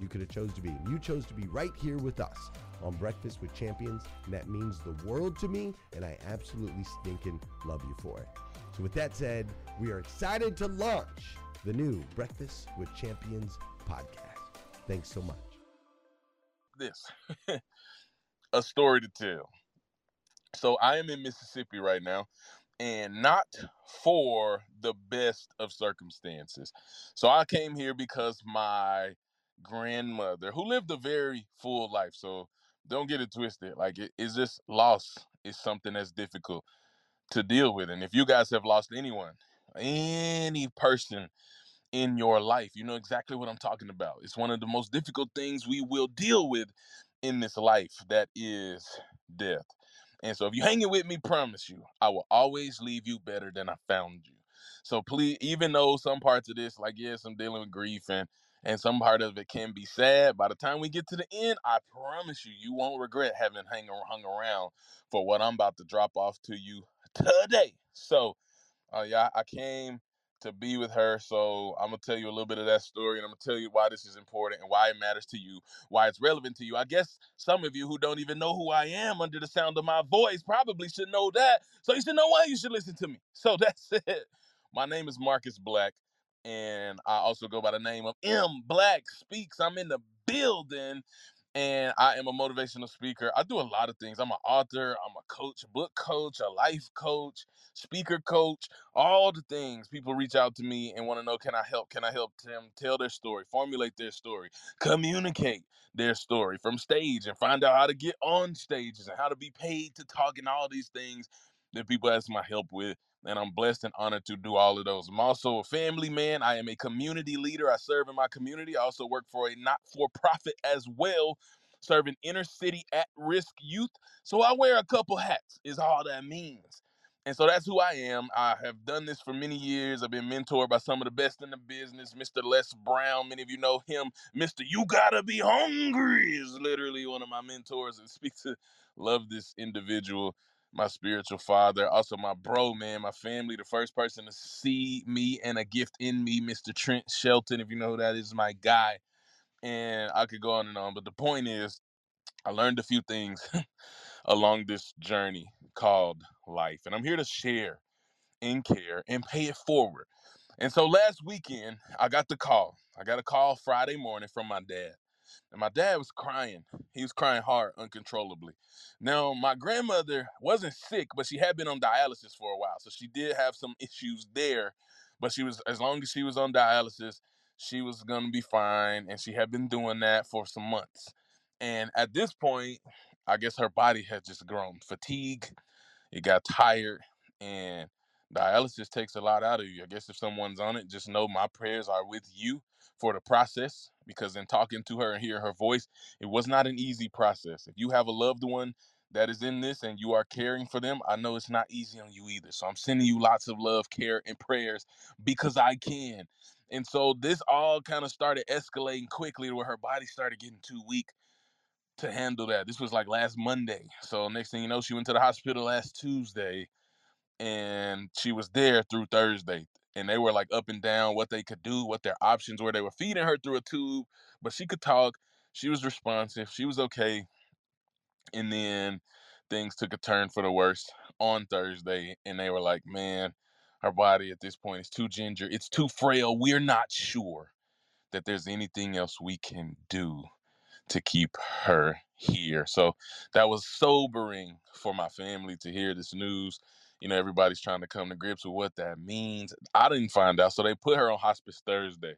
you could have chose to be. You chose to be right here with us on Breakfast with Champions, and that means the world to me, and I absolutely stinking love you for it. So with that said, we are excited to launch the new Breakfast with Champions podcast. Thanks so much. This a story to tell. So I am in Mississippi right now and not for the best of circumstances. So I came here because my grandmother, who lived a very full life, so don't get it twisted. Like it is just loss is something that's difficult to deal with. And if you guys have lost anyone, any person in your life, you know exactly what I'm talking about. It's one of the most difficult things we will deal with in this life that is death. And so if you're hanging with me, promise you, I will always leave you better than I found you. So please, even though some parts of this, like yes, I'm dealing with grief and and some part of it can be sad. By the time we get to the end, I promise you, you won't regret having hang, hung around for what I'm about to drop off to you today. So, uh, yeah, I came to be with her. So I'm gonna tell you a little bit of that story, and I'm gonna tell you why this is important and why it matters to you, why it's relevant to you. I guess some of you who don't even know who I am under the sound of my voice probably should know that. So you should know why you should listen to me. So that's it. My name is Marcus Black. And I also go by the name of M Black Speaks. I'm in the building and I am a motivational speaker. I do a lot of things. I'm an author, I'm a coach, book coach, a life coach, speaker coach, all the things. People reach out to me and want to know can I help? Can I help them tell their story, formulate their story, communicate their story from stage and find out how to get on stages and how to be paid to talk and all these things that people ask my help with and I'm blessed and honored to do all of those. I'm also a family man. I am a community leader. I serve in my community. I also work for a not for profit as well, serving inner city at risk youth. So I wear a couple hats, is all that means. And so that's who I am. I have done this for many years. I've been mentored by some of the best in the business. Mr. Les Brown, many of you know him. Mr. You Gotta Be Hungry is literally one of my mentors and speaks to love this individual my spiritual father, also my bro, man, my family, the first person to see me and a gift in me, Mr. Trent Shelton. If you know who that is, my guy. And I could go on and on. But the point is, I learned a few things along this journey called life. And I'm here to share and care and pay it forward. And so last weekend, I got the call. I got a call Friday morning from my dad. And my dad was crying. He was crying hard, uncontrollably. Now, my grandmother wasn't sick, but she had been on dialysis for a while. So she did have some issues there. But she was, as long as she was on dialysis, she was going to be fine. And she had been doing that for some months. And at this point, I guess her body had just grown fatigue. It got tired. And dialysis takes a lot out of you. I guess if someone's on it, just know my prayers are with you for the process because in talking to her and hearing her voice, it was not an easy process. If you have a loved one that is in this and you are caring for them, I know it's not easy on you either. So I'm sending you lots of love, care, and prayers because I can. And so this all kind of started escalating quickly where her body started getting too weak to handle that. This was like last Monday. So next thing you know, she went to the hospital last Tuesday and she was there through Thursday. And they were like up and down what they could do, what their options were. They were feeding her through a tube, but she could talk. She was responsive. She was okay. And then things took a turn for the worse on Thursday. And they were like, man, her body at this point is too ginger. It's too frail. We're not sure that there's anything else we can do to keep her here. So that was sobering for my family to hear this news you know, everybody's trying to come to grips with what that means. I didn't find out. So they put her on hospice Thursday.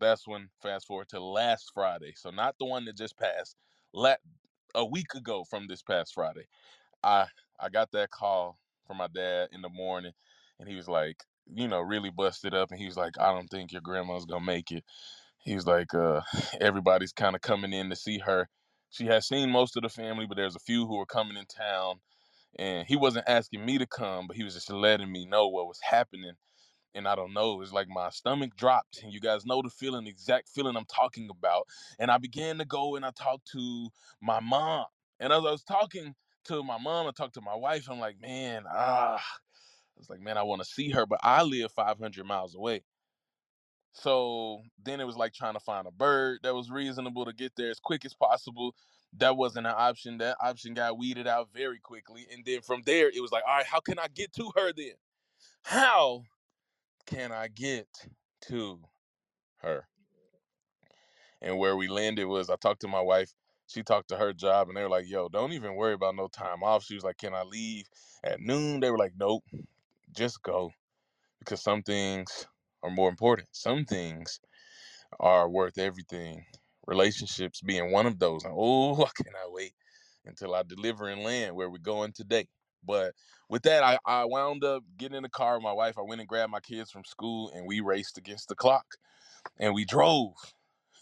That's when, fast forward to last Friday. So not the one that just passed, la- a week ago from this past Friday. I I got that call from my dad in the morning and he was like, you know, really busted up and he was like, I don't think your grandma's gonna make it. He was like, uh, everybody's kind of coming in to see her. She has seen most of the family, but there's a few who are coming in town and he wasn't asking me to come, but he was just letting me know what was happening. And I don't know, it's like my stomach dropped, and you guys know the feeling, the exact feeling I'm talking about. And I began to go and I talked to my mom. And as I was talking to my mom, I talked to my wife. I'm like, man, ah, I was like, man, I want to see her, but I live 500 miles away. So then it was like trying to find a bird that was reasonable to get there as quick as possible that wasn't an option. That option got weeded out very quickly. And then from there, it was like, all right, how can I get to her then? How can I get to her? And where we landed was I talked to my wife. She talked to her job, and they were like, yo, don't even worry about no time off. She was like, can I leave at noon? They were like, nope, just go. Because some things are more important. Some things are worth everything relationships being one of those. Oh, I cannot wait until I deliver and land where we're going today. But with that, I, I wound up getting in the car with my wife. I went and grabbed my kids from school and we raced against the clock. And we drove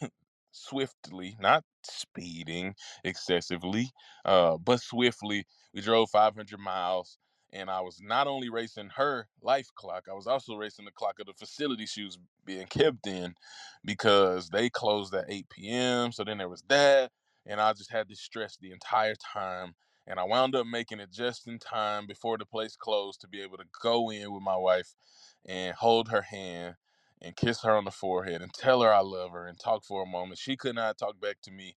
swiftly, not speeding excessively, uh, but swiftly. We drove 500 miles and I was not only racing her life clock, I was also racing the clock of the facility she was being kept in because they closed at 8 p.m. So then there was that, and I just had this stress the entire time. And I wound up making it just in time before the place closed to be able to go in with my wife and hold her hand and kiss her on the forehead and tell her I love her and talk for a moment. She could not talk back to me,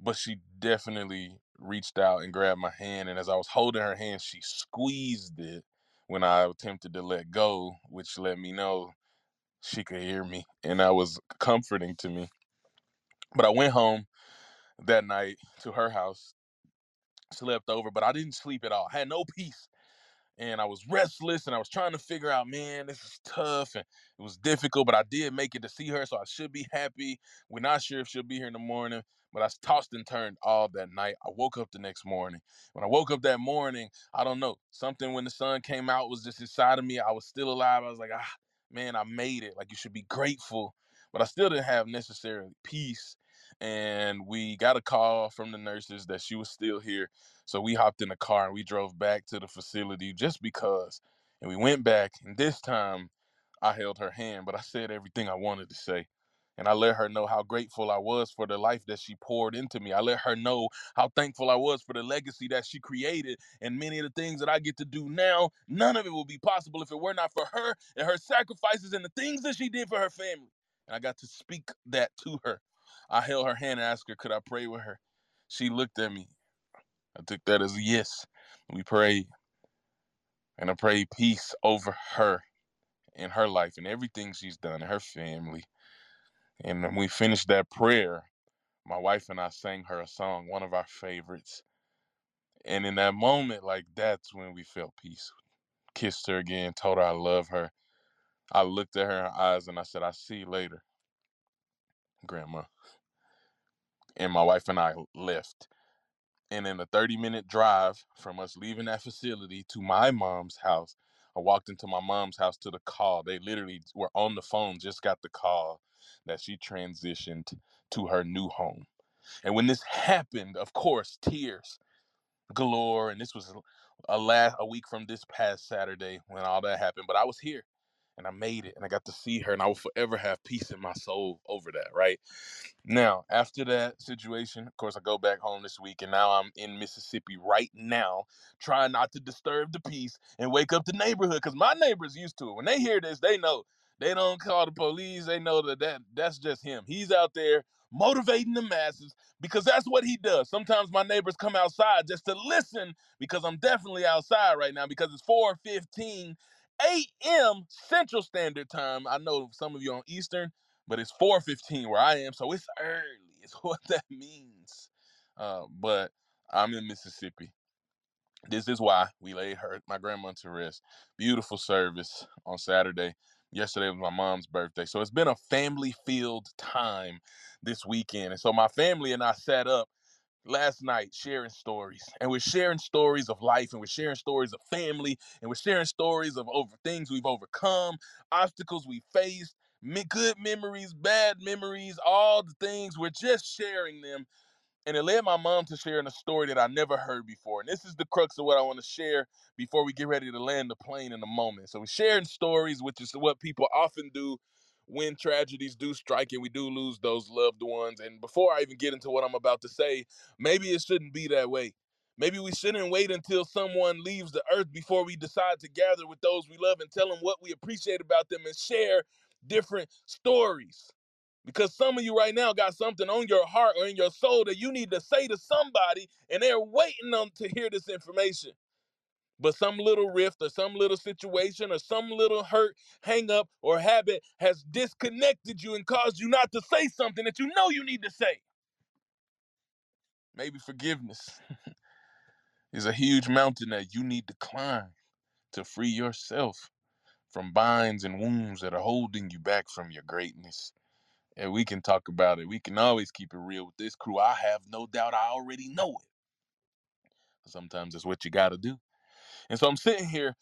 but she definitely reached out and grabbed my hand. And as I was holding her hand, she squeezed it when I attempted to let go, which let me know she could hear me, and that was comforting to me. But I went home that night to her house, slept over, but I didn't sleep at all. I had no peace and I was restless and I was trying to figure out, man, this is tough and it was difficult, but I did make it to see her, so I should be happy. We're not sure if she'll be here in the morning, but I tossed and turned all that night. I woke up the next morning. When I woke up that morning, I don't know, something when the sun came out was just inside of me. I was still alive. I was like, ah, man, I made it. Like you should be grateful, but I still didn't have necessarily peace. And we got a call from the nurses that she was still here so we hopped in the car and we drove back to the facility just because. And we went back, and this time I held her hand, but I said everything I wanted to say. And I let her know how grateful I was for the life that she poured into me. I let her know how thankful I was for the legacy that she created. And many of the things that I get to do now, none of it would be possible if it were not for her and her sacrifices and the things that she did for her family. And I got to speak that to her. I held her hand and asked her, could I pray with her? She looked at me I took that as a yes. We prayed. And I prayed peace over her in her life and everything she's done, and her family. And we finished that prayer, my wife and I sang her a song, one of our favorites. And in that moment, like that's when we felt peace. Kissed her again, told her I love her. I looked at her in her eyes and I said, I see you later, Grandma. And my wife and I left. And in a 30 minute drive from us leaving that facility to my mom's house, I walked into my mom's house to the call. They literally were on the phone, just got the call that she transitioned to her new home. And when this happened, of course, tears galore. And this was a last a week from this past Saturday when all that happened. But I was here and I made it and I got to see her and I will forever have peace in my soul over that, right? Now, after that situation, of course, I go back home this week and now I'm in Mississippi right now, trying not to disturb the peace and wake up the neighborhood because my neighbors used to it. When they hear this, they know they don't call the police. They know that, that that's just him. He's out there motivating the masses because that's what he does. Sometimes my neighbors come outside just to listen because I'm definitely outside right now because it's 4:15 a.m. Central Standard Time. I know some of you on Eastern, but it's 4:15 where I am, so it's early. It's what that means. Uh, but I'm in Mississippi. This is why we laid her, my grandma, to rest. Beautiful service on Saturday. Yesterday was my mom's birthday, so it's been a family-filled time this weekend, and so my family and I sat up last night sharing stories and we're sharing stories of life and we're sharing stories of family and we're sharing stories of over things we've overcome obstacles we faced good memories bad memories all the things we're just sharing them and it led my mom to sharing a story that I never heard before. And this is the crux of what I want to share before we get ready to land the plane in a moment. So we're sharing stories, which is what people often do when tragedies do strike and we do lose those loved ones. And before I even get into what I'm about to say, maybe it shouldn't be that way. Maybe we shouldn't wait until someone leaves the earth before we decide to gather with those we love and tell them what we appreciate about them and share different stories. Because some of you right now got something on your heart or in your soul that you need to say to somebody and they're waiting on to hear this information but some little rift or some little situation or some little hurt, hang up, or habit has disconnected you and caused you not to say something that you know you need to say. Maybe forgiveness is a huge mountain that you need to climb to free yourself from binds and wounds that are holding you back from your greatness. And we can talk about it. We can always keep it real with this crew. I have no doubt I already know it. Sometimes it's what you got to do. And so I'm sitting here,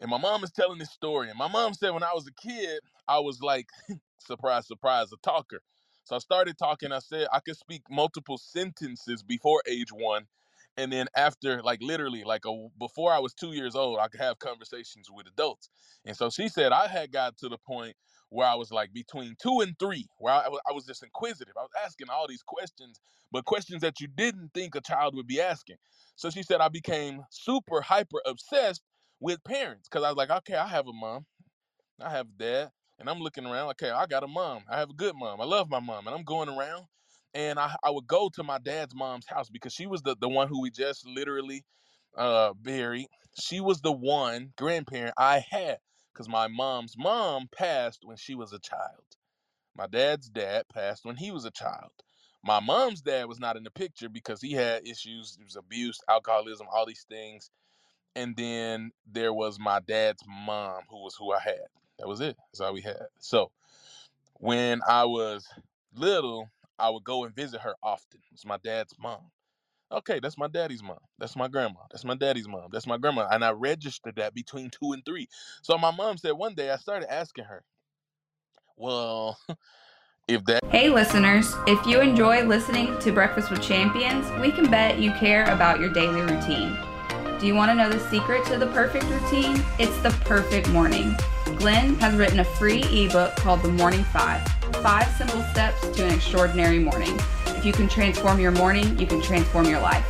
and my mom is telling this story. And my mom said when I was a kid, I was like, surprise, surprise, a talker. So I started talking. I said I could speak multiple sentences before age one. And then after, like literally, like a, before I was two years old, I could have conversations with adults. And so she said I had got to the point where I was like between two and three, where I, I was just inquisitive. I was asking all these questions, but questions that you didn't think a child would be asking. So she said I became super hyper obsessed with parents because I was like, okay, I have a mom, I have a dad, and I'm looking around. Okay, I got a mom. I have a good mom. I love my mom, and I'm going around, and I, I would go to my dad's mom's house because she was the the one who we just literally uh buried. She was the one grandparent I had because my mom's mom passed when she was a child. My dad's dad passed when he was a child. My mom's dad was not in the picture because he had issues, there was abuse, alcoholism, all these things. And then there was my dad's mom, who was who I had. That was it. That's all we had. So when I was little, I would go and visit her often. It's my dad's mom. Okay, that's my daddy's mom. That's my grandma. That's my daddy's mom. That's my grandma. And I registered that between two and three. So my mom said one day I started asking her, well, if that. Hey, listeners, if you enjoy listening to Breakfast with Champions, we can bet you care about your daily routine. Do you want to know the secret to the perfect routine? It's the perfect morning. Glenn has written a free ebook called The Morning Five Five Simple Steps to an Extraordinary Morning. If you can transform your morning, you can transform your life.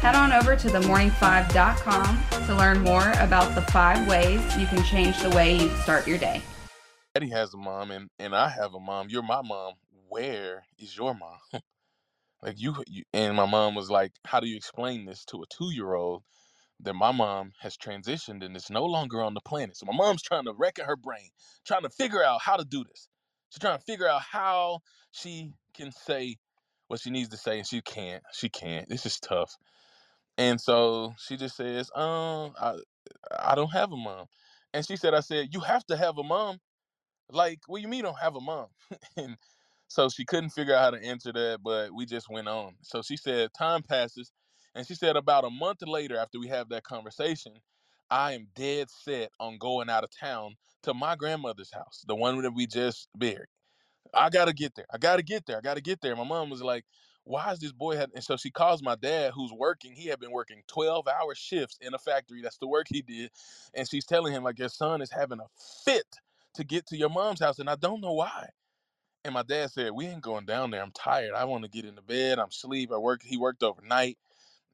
Head on over to themorning5.com to learn more about the five ways you can change the way you start your day. Eddie has a mom and, and I have a mom. You're my mom. Where is your mom? like you, you and my mom was like, How do you explain this to a two year old that my mom has transitioned and is no longer on the planet? So my mom's trying to wreck her brain, trying to figure out how to do this. She's trying to figure out how she can say what she needs to say and she can't. She can't. This is tough. And so she just says, um, I I don't have a mom. And she said, I said, you have to have a mom. Like, what do you mean don't have a mom? and so she couldn't figure out how to answer that, but we just went on. So she said, time passes. And she said, about a month later, after we have that conversation, I am dead set on going out of town to my grandmother's house, the one that we just buried. I gotta get there. I gotta get there. I gotta get there. My mom was like, why is this boy had and so she calls my dad who's working he had been working 12 hour shifts in a factory that's the work he did and she's telling him like your son is having a fit to get to your mom's house and i don't know why and my dad said we ain't going down there i'm tired i want to get into bed i'm sleep i work he worked overnight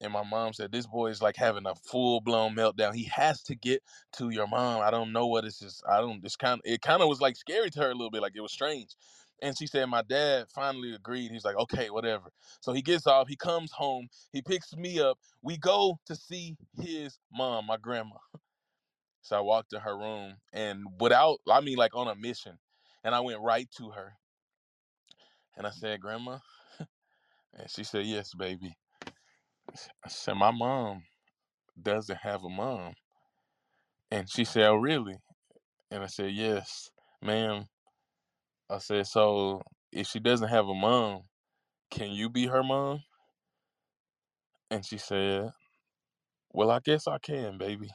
and my mom said this boy is like having a full blown meltdown. He has to get to your mom. I don't know what this is. I don't. This kind. It kind of was like scary to her a little bit. Like it was strange. And she said, my dad finally agreed. He's like, okay, whatever. So he gets off. He comes home. He picks me up. We go to see his mom, my grandma. So I walked to her room and without, I mean, like on a mission. And I went right to her. And I said, Grandma. And she said, Yes, baby. I said, My mom doesn't have a mom. And she said, Oh, really? And I said, Yes, ma'am. I said, So if she doesn't have a mom, can you be her mom? And she said, Well, I guess I can, baby.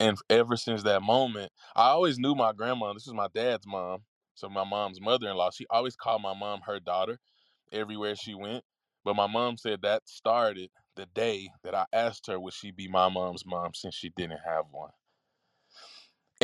And ever since that moment, I always knew my grandma, this is my dad's mom, so my mom's mother in law, she always called my mom her daughter everywhere she went. But my mom said that started the day that I asked her, would she be my mom's mom since she didn't have one?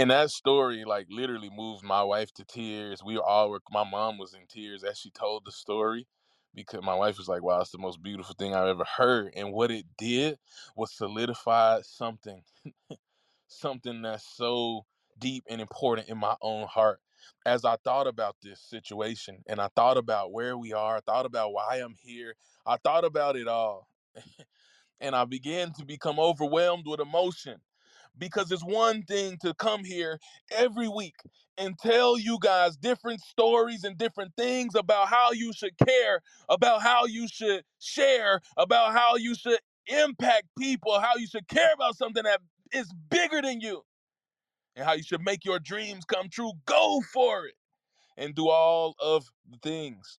And that story, like, literally moved my wife to tears. We all were, my mom was in tears as she told the story because my wife was like, wow, it's the most beautiful thing I've ever heard. And what it did was solidify something, something that's so deep and important in my own heart. As I thought about this situation and I thought about where we are, I thought about why I'm here, I thought about it all. and I began to become overwhelmed with emotion because it's one thing to come here every week and tell you guys different stories and different things about how you should care, about how you should share, about how you should impact people, how you should care about something that is bigger than you, and how you should make your dreams come true. Go for it and do all of the things.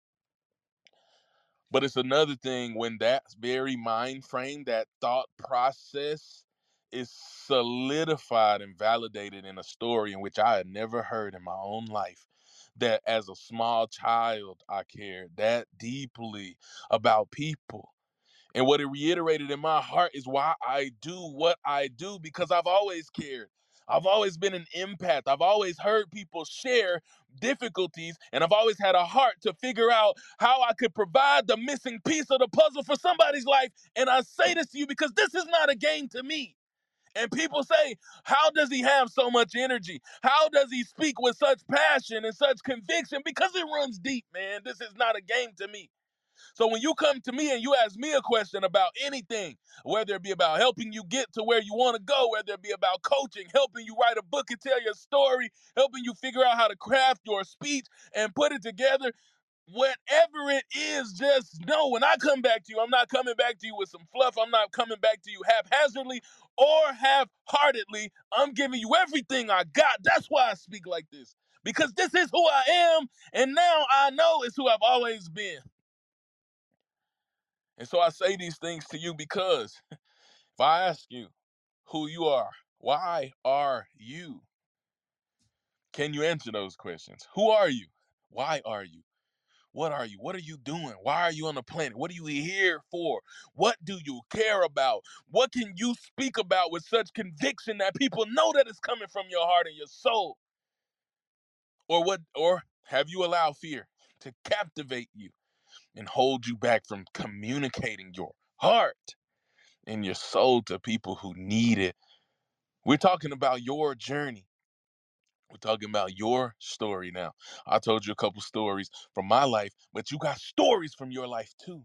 But it's another thing when that very mind frame, that thought process is solidified and validated in a story in which I had never heard in my own life. That as a small child, I cared that deeply about people. And what it reiterated in my heart is why I do what I do because I've always cared. I've always been an empath. I've always heard people share difficulties, and I've always had a heart to figure out how I could provide the missing piece of the puzzle for somebody's life. And I say this to you because this is not a game to me. And people say, How does he have so much energy? How does he speak with such passion and such conviction? Because it runs deep, man. This is not a game to me. So when you come to me and you ask me a question about anything, whether it be about helping you get to where you want to go, whether it be about coaching, helping you write a book and tell your story, helping you figure out how to craft your speech and put it together, whatever it is, just know when I come back to you, I'm not coming back to you with some fluff. I'm not coming back to you haphazardly or half heartedly. I'm giving you everything I got. That's why I speak like this. Because this is who I am, and now I know it's who I've always been. And so I say these things to you because if I ask you who you are, why are you? Can you answer those questions? Who are you? Why are you? What are you? What are you doing? Why are you on the planet? What are you here for? What do you care about? What can you speak about with such conviction that people know that it's coming from your heart and your soul? Or what or have you allowed fear to captivate you and hold you back from communicating your heart and your soul to people who need it? We're talking about your journey. We're talking about your story now. I told you a couple stories from my life, but you got stories from your life too.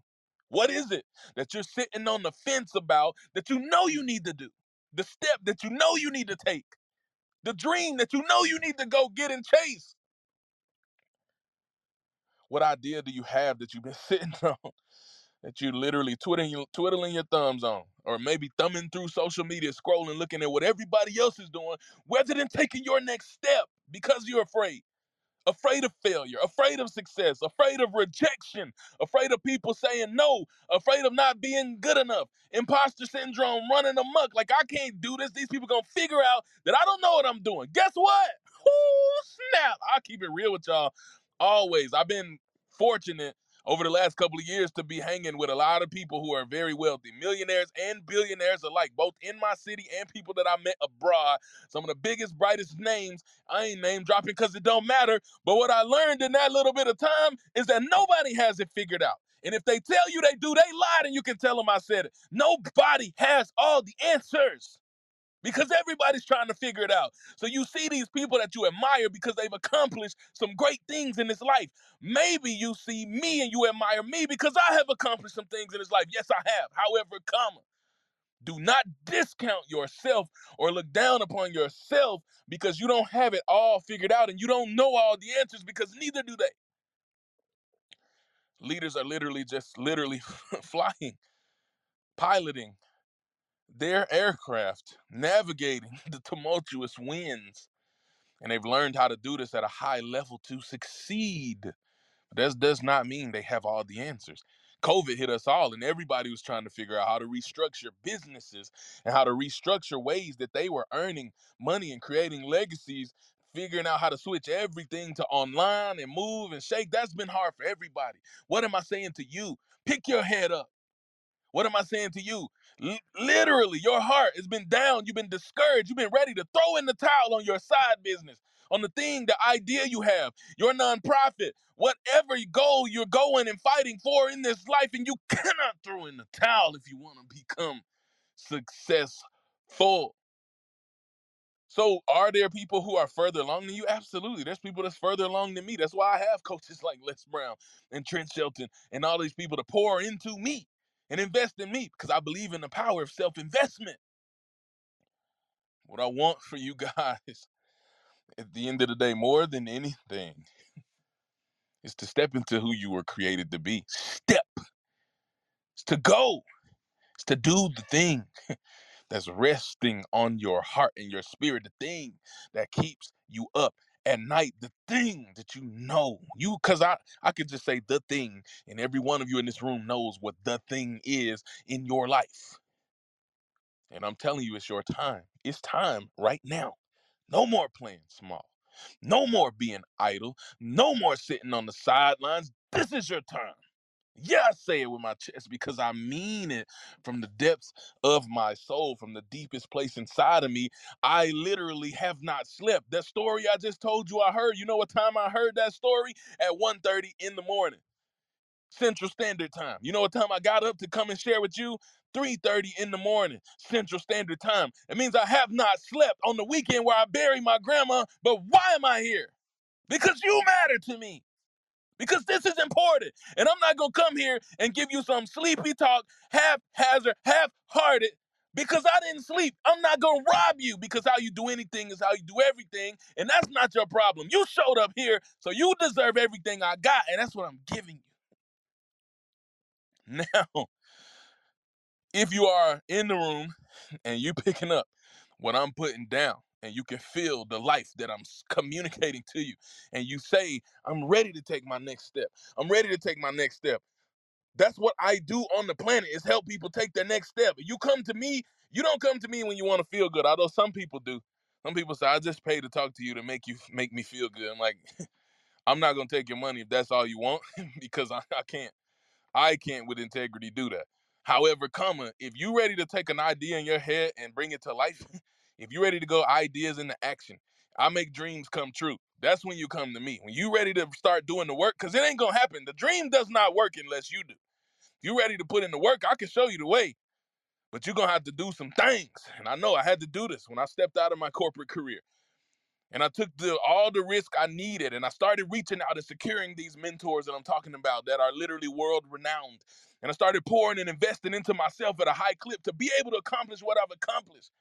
What is it that you're sitting on the fence about that you know you need to do? The step that you know you need to take? The dream that you know you need to go get and chase? What idea do you have that you've been sitting on that you literally twiddling, twiddling your thumbs on? Or maybe thumbing through social media, scrolling, looking at what everybody else is doing, rather than taking your next step because you're afraid afraid of failure, afraid of success, afraid of rejection, afraid of people saying no, afraid of not being good enough, imposter syndrome running amok. Like, I can't do this. These people gonna figure out that I don't know what I'm doing. Guess what? Ooh, snap. i keep it real with y'all always. I've been fortunate over the last couple of years to be hanging with a lot of people who are very wealthy, millionaires and billionaires alike, both in my city and people that I met abroad. Some of the biggest, brightest names. I ain't name dropping because it don't matter. But what I learned in that little bit of time is that nobody has it figured out. And if they tell you they do, they lied, and you can tell them I said it. Nobody has all the answers because everybody's trying to figure it out. So you see these people that you admire because they've accomplished some great things in this life. Maybe you see me and you admire me because I have accomplished some things in this life. Yes, I have. However, comma. Do not discount yourself or look down upon yourself because you don't have it all figured out and you don't know all the answers because neither do they. Leaders are literally just literally flying, piloting, their aircraft navigating the tumultuous winds. And they've learned how to do this at a high level to succeed. But That does not mean they have all the answers. COVID hit us all, and everybody was trying to figure out how to restructure businesses and how to restructure ways that they were earning money and creating legacies, figuring out how to switch everything to online and move and shake. That's been hard for everybody. What am I saying to you? Pick your head up. What am I saying to you? Literally, your heart has been down. You've been discouraged. You've been ready to throw in the towel on your side business, on the thing, the idea you have, your nonprofit, whatever goal you're going and fighting for in this life. And you cannot throw in the towel if you want to become successful. So, are there people who are further along than you? Absolutely. There's people that's further along than me. That's why I have coaches like Les Brown and Trent Shelton and all these people to pour into me and invest in me because I believe in the power of self investment. What I want for you guys at the end of the day, more than anything, is to step into who you were created to be. Step. It's to go. It's to do the thing that's resting on your heart and your spirit, the thing that keeps you up at night the thing that you know you because i i could just say the thing and every one of you in this room knows what the thing is in your life. And i'm telling you it's your time. It's time right now. No more playing small. No more being idle. No more sitting on the sidelines. This is your time yeah, I say it with my chest because I mean it from the depths of my soul, from the deepest place inside of me. I literally have not slept. That story I just told you I heard, you know what time I heard that story? At 1:30 in the morning. Central Standard Time. You know what time I got up to come and share with you? 3:30 in the morning, Central Standard Time. It means I have not slept on the weekend where I bury my grandma, but why am I here? Because you matter to me. Because this is important. And I'm not going to come here and give you some sleepy talk, haphazard, half hearted, because I didn't sleep. I'm not going to rob you because how you do anything is how you do everything. And that's not your problem. You showed up here, so you deserve everything I got. And that's what I'm giving you. Now, if you are in the room and you picking up what I'm putting down, and you can feel the life that I'm communicating to you, and you say, I'm ready to take my next step. I'm ready to take my next step. That's what I do on the planet is help people take their next step. You come to me, you don't come to me when you want to feel good, although some people do. Some people say, I just pay to talk to you to make you make me feel good. I'm like, I'm not gonna take your money if that's all you want, because I, I can't. I can't with integrity do that. However, comma, if you ready to take an idea in your head and bring it to life, if you're ready to go ideas into action, I make dreams come true. That's when you come to me. When you ready to start doing the work, because it ain't gonna happen. The dream does not work unless you do. If you ready to put in the work, I can show you the way. But you're gonna have to do some things. And I know I had to do this when I stepped out of my corporate career. And I took the, all the risk I needed and I started reaching out and securing these mentors that I'm talking about that are literally world renowned and I started pouring and investing into myself at a high clip to be able to accomplish what I've accomplished.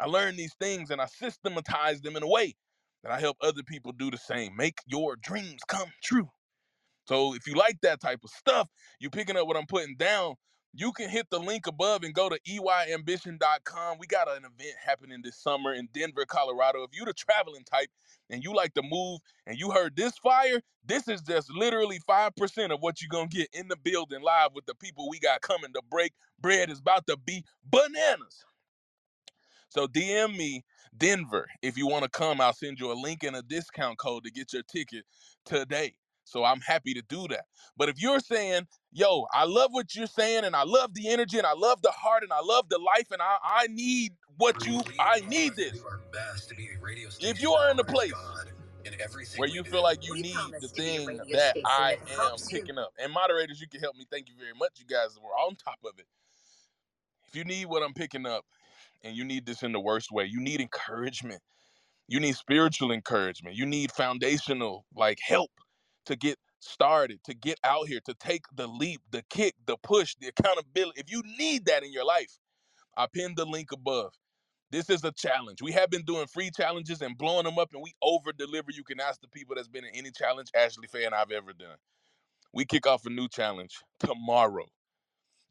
I learned these things and I systematize them in a way that I help other people do the same. Make your dreams come true. So if you like that type of stuff, you're picking up what I'm putting down, you can hit the link above and go to eyambition.com. We got an event happening this summer in Denver, Colorado. If you're the traveling type and you like to move and you heard this fire, this is just literally 5% of what you're going to get in the building live with the people we got coming to break bread is about to be bananas. So DM me Denver if you want to come. I'll send you a link and a discount code to get your ticket today. So I'm happy to do that. But if you're saying, yo, I love what you're saying and I love the energy and I love the heart and I love the life and I, I need what you, I need this. If you are in a place where you feel like you need the thing that I am picking up, and moderators, you can help me. Thank you very much. You guys were on top of it. If you need what I'm picking up and you need this in the worst way, you need encouragement. You need spiritual encouragement. You need foundational like help to get started, to get out here, to take the leap, the kick, the push, the accountability. If you need that in your life, I pinned the link above. This is a challenge. We have been doing free challenges and blowing them up, and we over deliver. You can ask the people that's been in any challenge Ashley Faye and I've ever done. We kick off a new challenge tomorrow,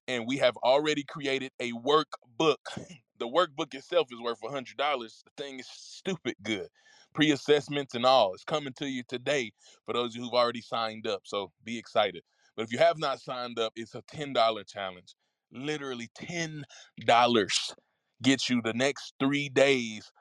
and we have already created a workbook. the workbook itself is worth $100. The thing is stupid good pre-assessments and all. It's coming to you today for those of you who've already signed up. So be excited. But if you have not signed up, it's a $10 challenge. Literally $10 gets you the next three days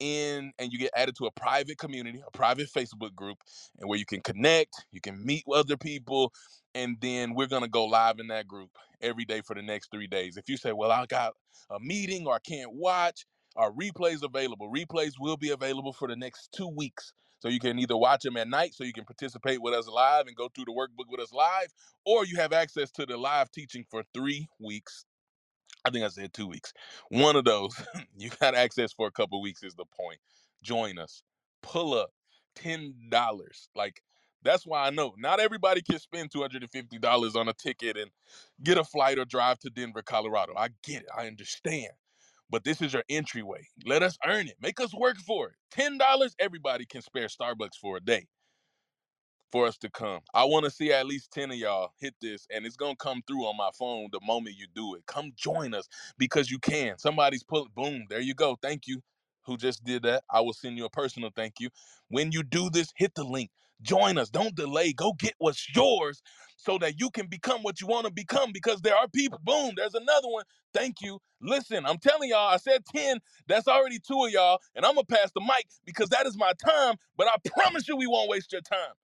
in and you get added to a private community, a private Facebook group, and where you can connect, you can meet other people, and then we're gonna go live in that group every day for the next three days. If you say, Well, I got a meeting or I can't watch, our replays available. Replays will be available for the next two weeks. So you can either watch them at night so you can participate with us live and go through the workbook with us live, or you have access to the live teaching for three weeks. I think I said two weeks. One of those you got access for a couple weeks is the point. Join us. Pull up $10. Like that's why I know not everybody can spend $250 on a ticket and get a flight or drive to Denver, Colorado. I get it. I understand but this is your entryway. Let us earn it. Make us work for it. $10, everybody can spare Starbucks for a day for us to come. I want to see at least 10 of y'all hit this, and it's going to come through on my phone the moment you do it. Come join us because you can. Somebody's pulling, boom, there you go. Thank you who just did that. I will send you a personal thank you. When you do this, hit the link. Join us. Don't delay. Go get what's yours so that you can become what you want to become because there are people. Boom, there's another one. Thank you. Listen, I'm telling y'all, I said 10. That's already two of y'all. And I'm going to pass the mic because that is my time. But I promise you, we won't waste your time.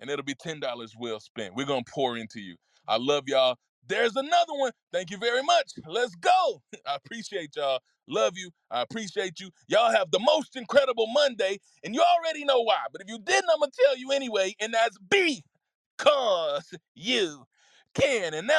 And it'll be $10 well spent. We're going to pour into you. I love y'all. There's another one. Thank you very much. Let's go. I appreciate y'all. Love you. I appreciate you. Y'all have the most incredible Monday, and you already know why. But if you didn't, I'm going to tell you anyway, and that's because you can. And now.